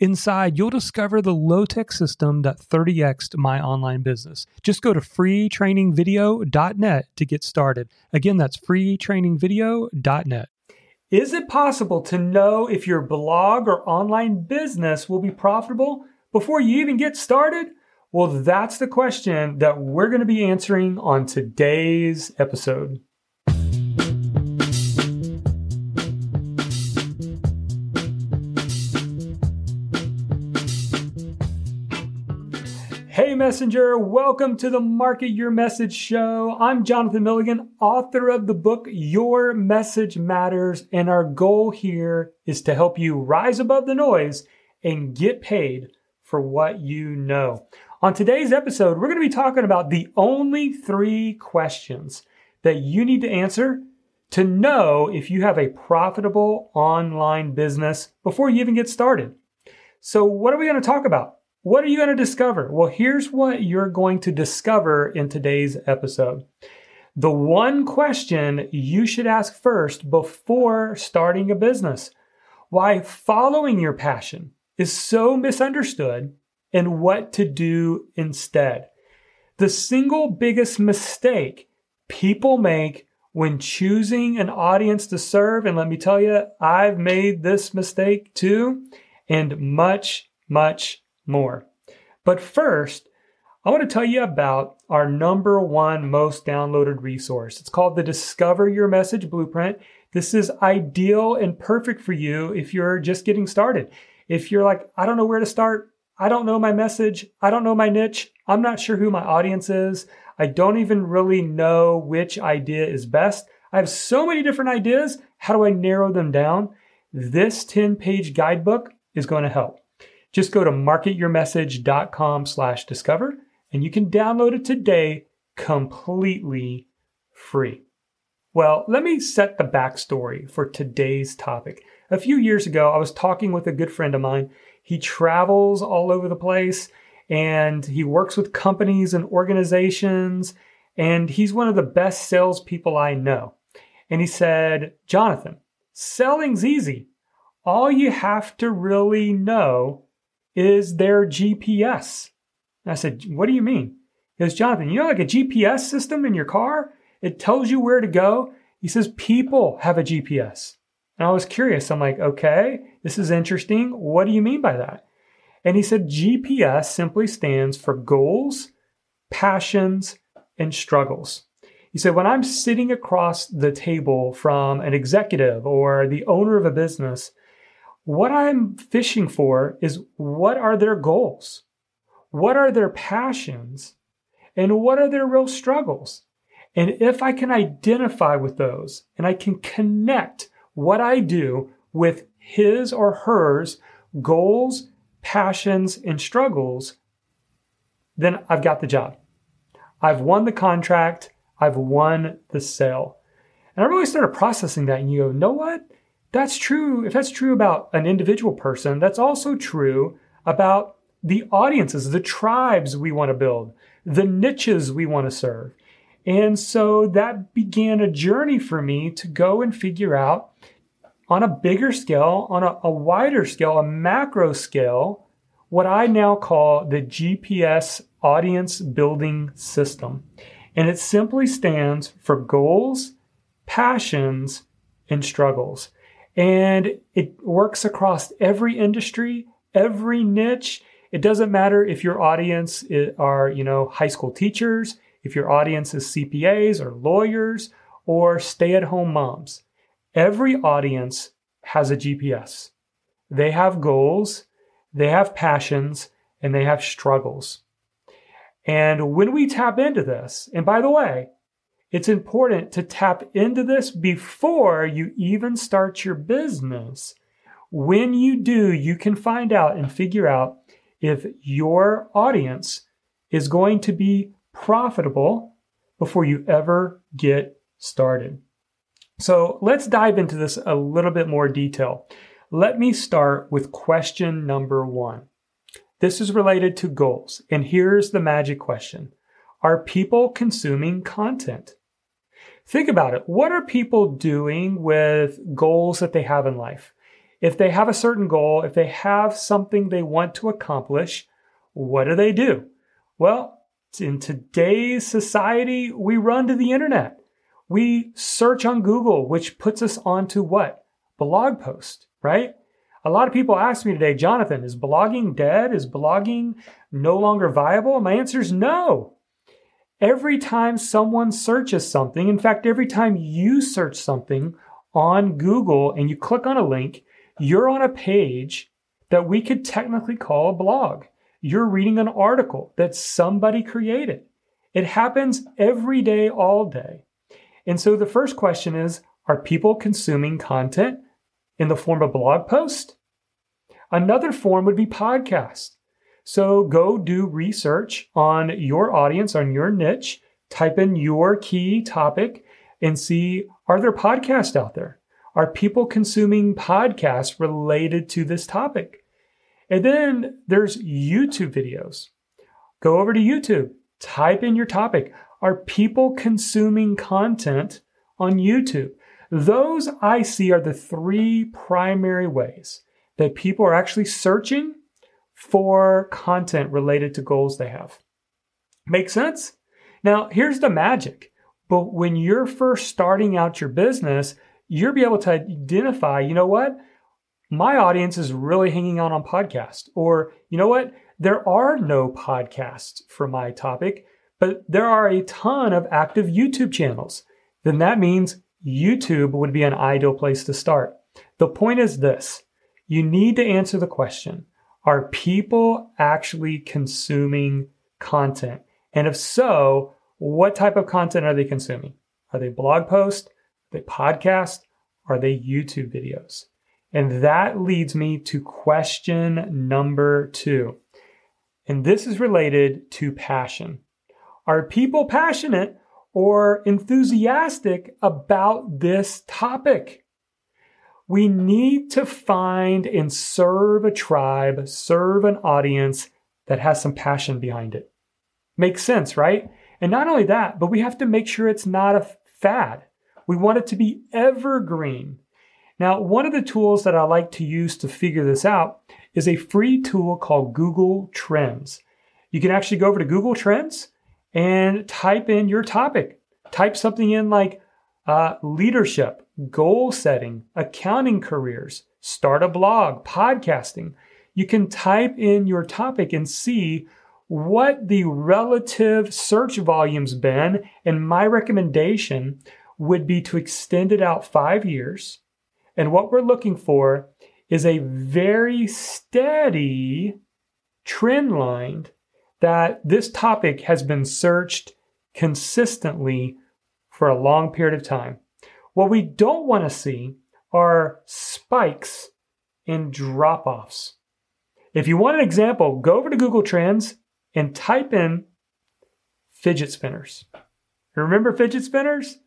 Inside, you'll discover the low tech system that 30xed my online business. Just go to freetrainingvideo.net to get started. Again, that's freetrainingvideo.net. Is it possible to know if your blog or online business will be profitable before you even get started? Well, that's the question that we're going to be answering on today's episode. Messenger, welcome to the Market Your Message Show. I'm Jonathan Milligan, author of the book Your Message Matters, and our goal here is to help you rise above the noise and get paid for what you know. On today's episode, we're going to be talking about the only three questions that you need to answer to know if you have a profitable online business before you even get started. So, what are we going to talk about? What are you going to discover? Well, here's what you're going to discover in today's episode. The one question you should ask first before starting a business why following your passion is so misunderstood and what to do instead. The single biggest mistake people make when choosing an audience to serve, and let me tell you, I've made this mistake too, and much, much more. But first, I want to tell you about our number one most downloaded resource. It's called the Discover Your Message Blueprint. This is ideal and perfect for you if you're just getting started. If you're like, I don't know where to start, I don't know my message, I don't know my niche, I'm not sure who my audience is, I don't even really know which idea is best. I have so many different ideas. How do I narrow them down? This 10 page guidebook is going to help. Just go to marketyourmessage.com slash discover and you can download it today completely free. Well, let me set the backstory for today's topic. A few years ago, I was talking with a good friend of mine. He travels all over the place and he works with companies and organizations, and he's one of the best salespeople I know. And he said, Jonathan, selling's easy. All you have to really know is their GPS. And I said, What do you mean? He goes, Jonathan, you know, like a GPS system in your car? It tells you where to go. He says, People have a GPS. And I was curious. I'm like, Okay, this is interesting. What do you mean by that? And he said, GPS simply stands for goals, passions, and struggles. He said, when I'm sitting across the table from an executive or the owner of a business, what I'm fishing for is what are their goals? What are their passions? And what are their real struggles? And if I can identify with those and I can connect what I do with his or hers goals, passions, and struggles, then I've got the job. I've won the contract. I've won the sale. And I really started processing that and you go, know what? That's true. If that's true about an individual person, that's also true about the audiences, the tribes we want to build, the niches we want to serve. And so that began a journey for me to go and figure out on a bigger scale, on a, a wider scale, a macro scale, what I now call the GPS audience building system. And it simply stands for goals, passions, and struggles. And it works across every industry, every niche. It doesn't matter if your audience are, you know, high school teachers, if your audience is CPAs or lawyers or stay at home moms. Every audience has a GPS. They have goals, they have passions, and they have struggles. And when we tap into this, and by the way, it's important to tap into this before you even start your business. When you do, you can find out and figure out if your audience is going to be profitable before you ever get started. So let's dive into this a little bit more detail. Let me start with question number one. This is related to goals. And here's the magic question. Are people consuming content? Think about it. What are people doing with goals that they have in life? If they have a certain goal, if they have something they want to accomplish, what do they do? Well, in today's society, we run to the internet. We search on Google, which puts us onto what? Blog post, right? A lot of people ask me today, Jonathan, is blogging dead? Is blogging no longer viable? My answer is no. Every time someone searches something, in fact, every time you search something on Google and you click on a link, you're on a page that we could technically call a blog. You're reading an article that somebody created. It happens every day, all day. And so the first question is Are people consuming content in the form of blog post? Another form would be podcast. So go do research on your audience, on your niche, type in your key topic and see are there podcasts out there? Are people consuming podcasts related to this topic? And then there's YouTube videos. Go over to YouTube, type in your topic. Are people consuming content on YouTube? Those I see are the three primary ways that people are actually searching for content related to goals they have. Make sense? Now, here's the magic. But when you're first starting out your business, you'll be able to identify, you know what? My audience is really hanging out on podcast. Or, you know what? There are no podcasts for my topic, but there are a ton of active YouTube channels. Then that means YouTube would be an ideal place to start. The point is this you need to answer the question Are people actually consuming content? And if so, what type of content are they consuming? Are they blog posts? Are they podcast? Are they YouTube videos? And that leads me to question number two. And this is related to passion. Are people passionate or enthusiastic about this topic? We need to find and serve a tribe, serve an audience that has some passion behind it. Makes sense, right? And not only that, but we have to make sure it's not a fad. We want it to be evergreen. Now, one of the tools that I like to use to figure this out is a free tool called Google Trends. You can actually go over to Google Trends and type in your topic. Type something in like uh, leadership, goal setting, accounting careers, start a blog, podcasting. You can type in your topic and see what the relative search volume's been. And my recommendation would be to extend it out five years. And what we're looking for is a very steady trend line that this topic has been searched consistently for a long period of time. What we don't want to see are spikes and drop offs. If you want an example, go over to Google Trends and type in fidget spinners. Remember fidget spinners?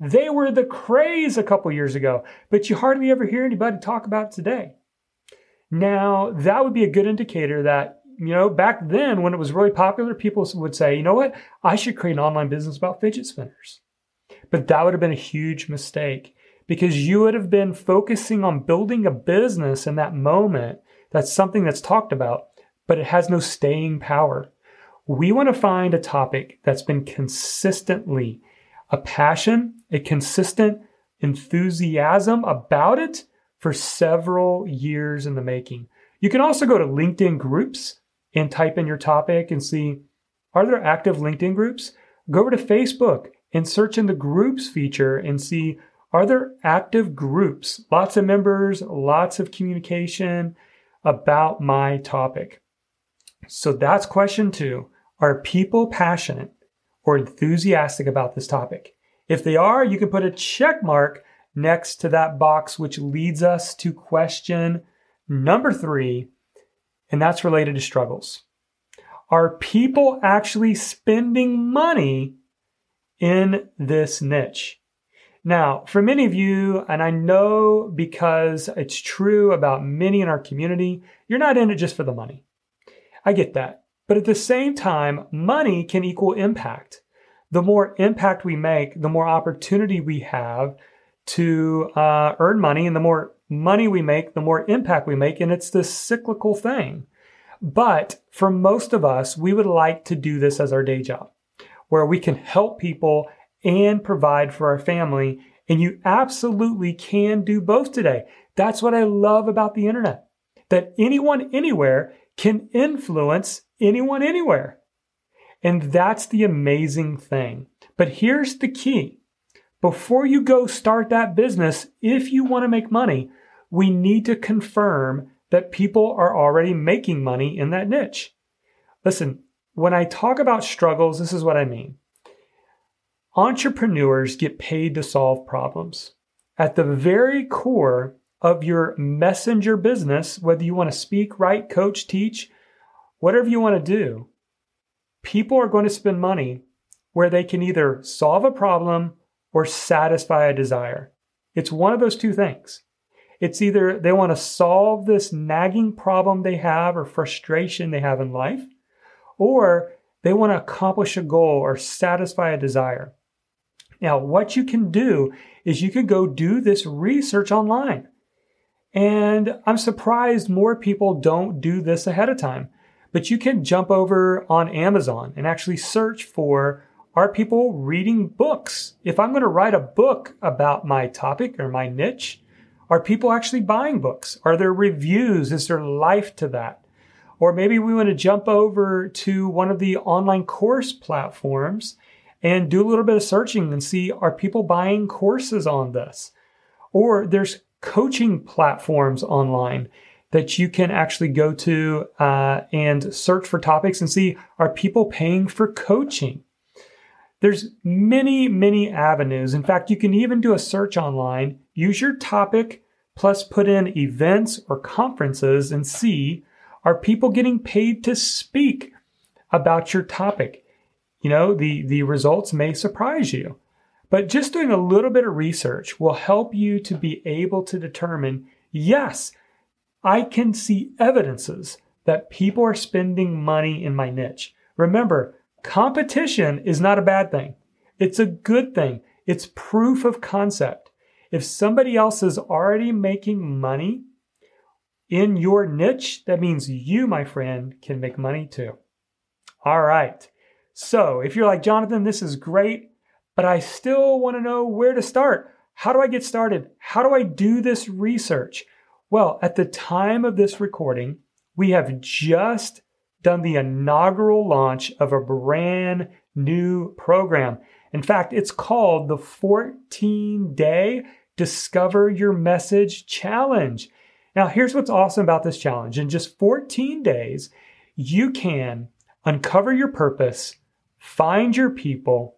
They were the craze a couple years ago, but you hardly ever hear anybody talk about today. Now, that would be a good indicator that, you know, back then when it was really popular, people would say, you know what, I should create an online business about fidget spinners. But that would have been a huge mistake because you would have been focusing on building a business in that moment. That's something that's talked about, but it has no staying power. We want to find a topic that's been consistently a passion, a consistent enthusiasm about it for several years in the making. You can also go to LinkedIn groups and type in your topic and see are there active LinkedIn groups? Go over to Facebook and search in the groups feature and see are there active groups? Lots of members, lots of communication about my topic. So that's question two. Are people passionate or enthusiastic about this topic? If they are, you can put a check mark next to that box, which leads us to question number three, and that's related to struggles. Are people actually spending money in this niche? Now, for many of you, and I know because it's true about many in our community, you're not in it just for the money. I get that. But at the same time, money can equal impact. The more impact we make, the more opportunity we have to uh, earn money. And the more money we make, the more impact we make. And it's this cyclical thing. But for most of us, we would like to do this as our day job, where we can help people and provide for our family. And you absolutely can do both today. That's what I love about the internet, that anyone anywhere can influence anyone anywhere. And that's the amazing thing. But here's the key. Before you go start that business, if you want to make money, we need to confirm that people are already making money in that niche. Listen, when I talk about struggles, this is what I mean. Entrepreneurs get paid to solve problems. At the very core of your messenger business, whether you want to speak, write, coach, teach, whatever you want to do, people are going to spend money where they can either solve a problem or satisfy a desire. It's one of those two things. It's either they want to solve this nagging problem they have or frustration they have in life, or they want to accomplish a goal or satisfy a desire. Now, what you can do is you can go do this research online. And I'm surprised more people don't do this ahead of time. But you can jump over on Amazon and actually search for are people reading books? If I'm going to write a book about my topic or my niche, are people actually buying books? Are there reviews? Is there life to that? Or maybe we want to jump over to one of the online course platforms and do a little bit of searching and see are people buying courses on this? Or there's coaching platforms online that you can actually go to uh, and search for topics and see are people paying for coaching? There's many, many avenues. In fact, you can even do a search online, use your topic, plus put in events or conferences and see are people getting paid to speak about your topic? You know, the, the results may surprise you. But just doing a little bit of research will help you to be able to determine yes, I can see evidences that people are spending money in my niche. Remember, competition is not a bad thing. It's a good thing. It's proof of concept. If somebody else is already making money in your niche, that means you, my friend, can make money too. All right. So if you're like, Jonathan, this is great, but I still want to know where to start. How do I get started? How do I do this research? Well, at the time of this recording, we have just done the inaugural launch of a brand new program. In fact, it's called the 14 Day Discover Your Message Challenge. Now, here's what's awesome about this challenge. In just 14 days, you can uncover your purpose, find your people,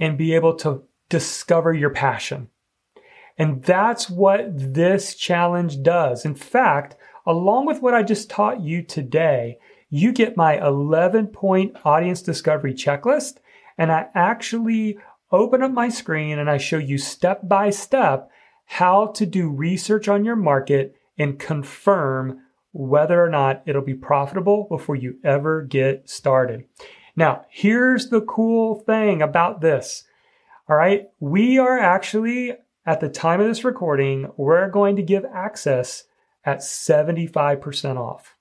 and be able to discover your passion. And that's what this challenge does. In fact, along with what I just taught you today, you get my 11 point audience discovery checklist. And I actually open up my screen and I show you step by step how to do research on your market and confirm whether or not it'll be profitable before you ever get started. Now, here's the cool thing about this. All right. We are actually at the time of this recording, we're going to give access at 75% off.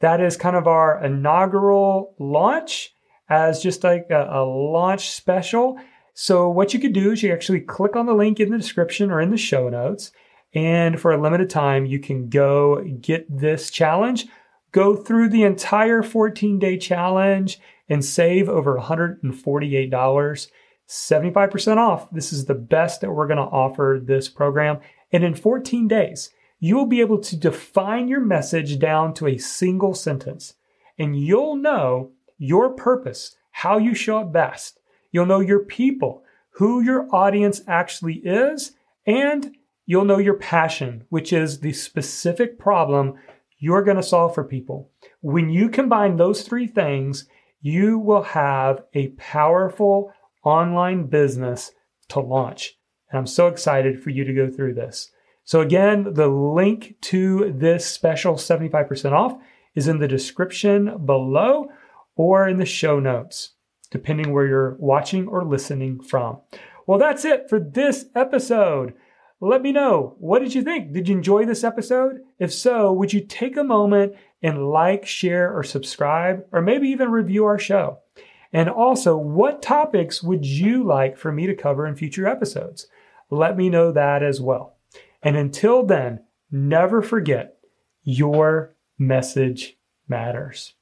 That is kind of our inaugural launch as just like a, a, launch special. So, what you could do is you actually click on the link in the description or in the show notes. And for a limited time, you can go get this challenge, go through the entire 14 day challenge, and save over $148. 75% off. This is the best that we're going to offer this program. And in 14 days, you will be able to define your message down to a single sentence. And you'll know your purpose, how you show up best. You'll know your people, who your audience actually is, And you'll know your passion, which is the specific problem you're going to solve for people. When you combine those three things, you will have a powerful online business to launch. And I'm so excited for you to go through this. So, again, the link to this special 75% off is in the description below or in the show notes, depending where you're watching or listening from. Well, that's it for this episode. Let me know. What did you think? Did you enjoy this episode? If so, would you take a moment and like, share, or subscribe, or maybe even review our show? And also, what topics would you like for me to cover in future episodes? Let me know that as well. And until then, never forget your message matters.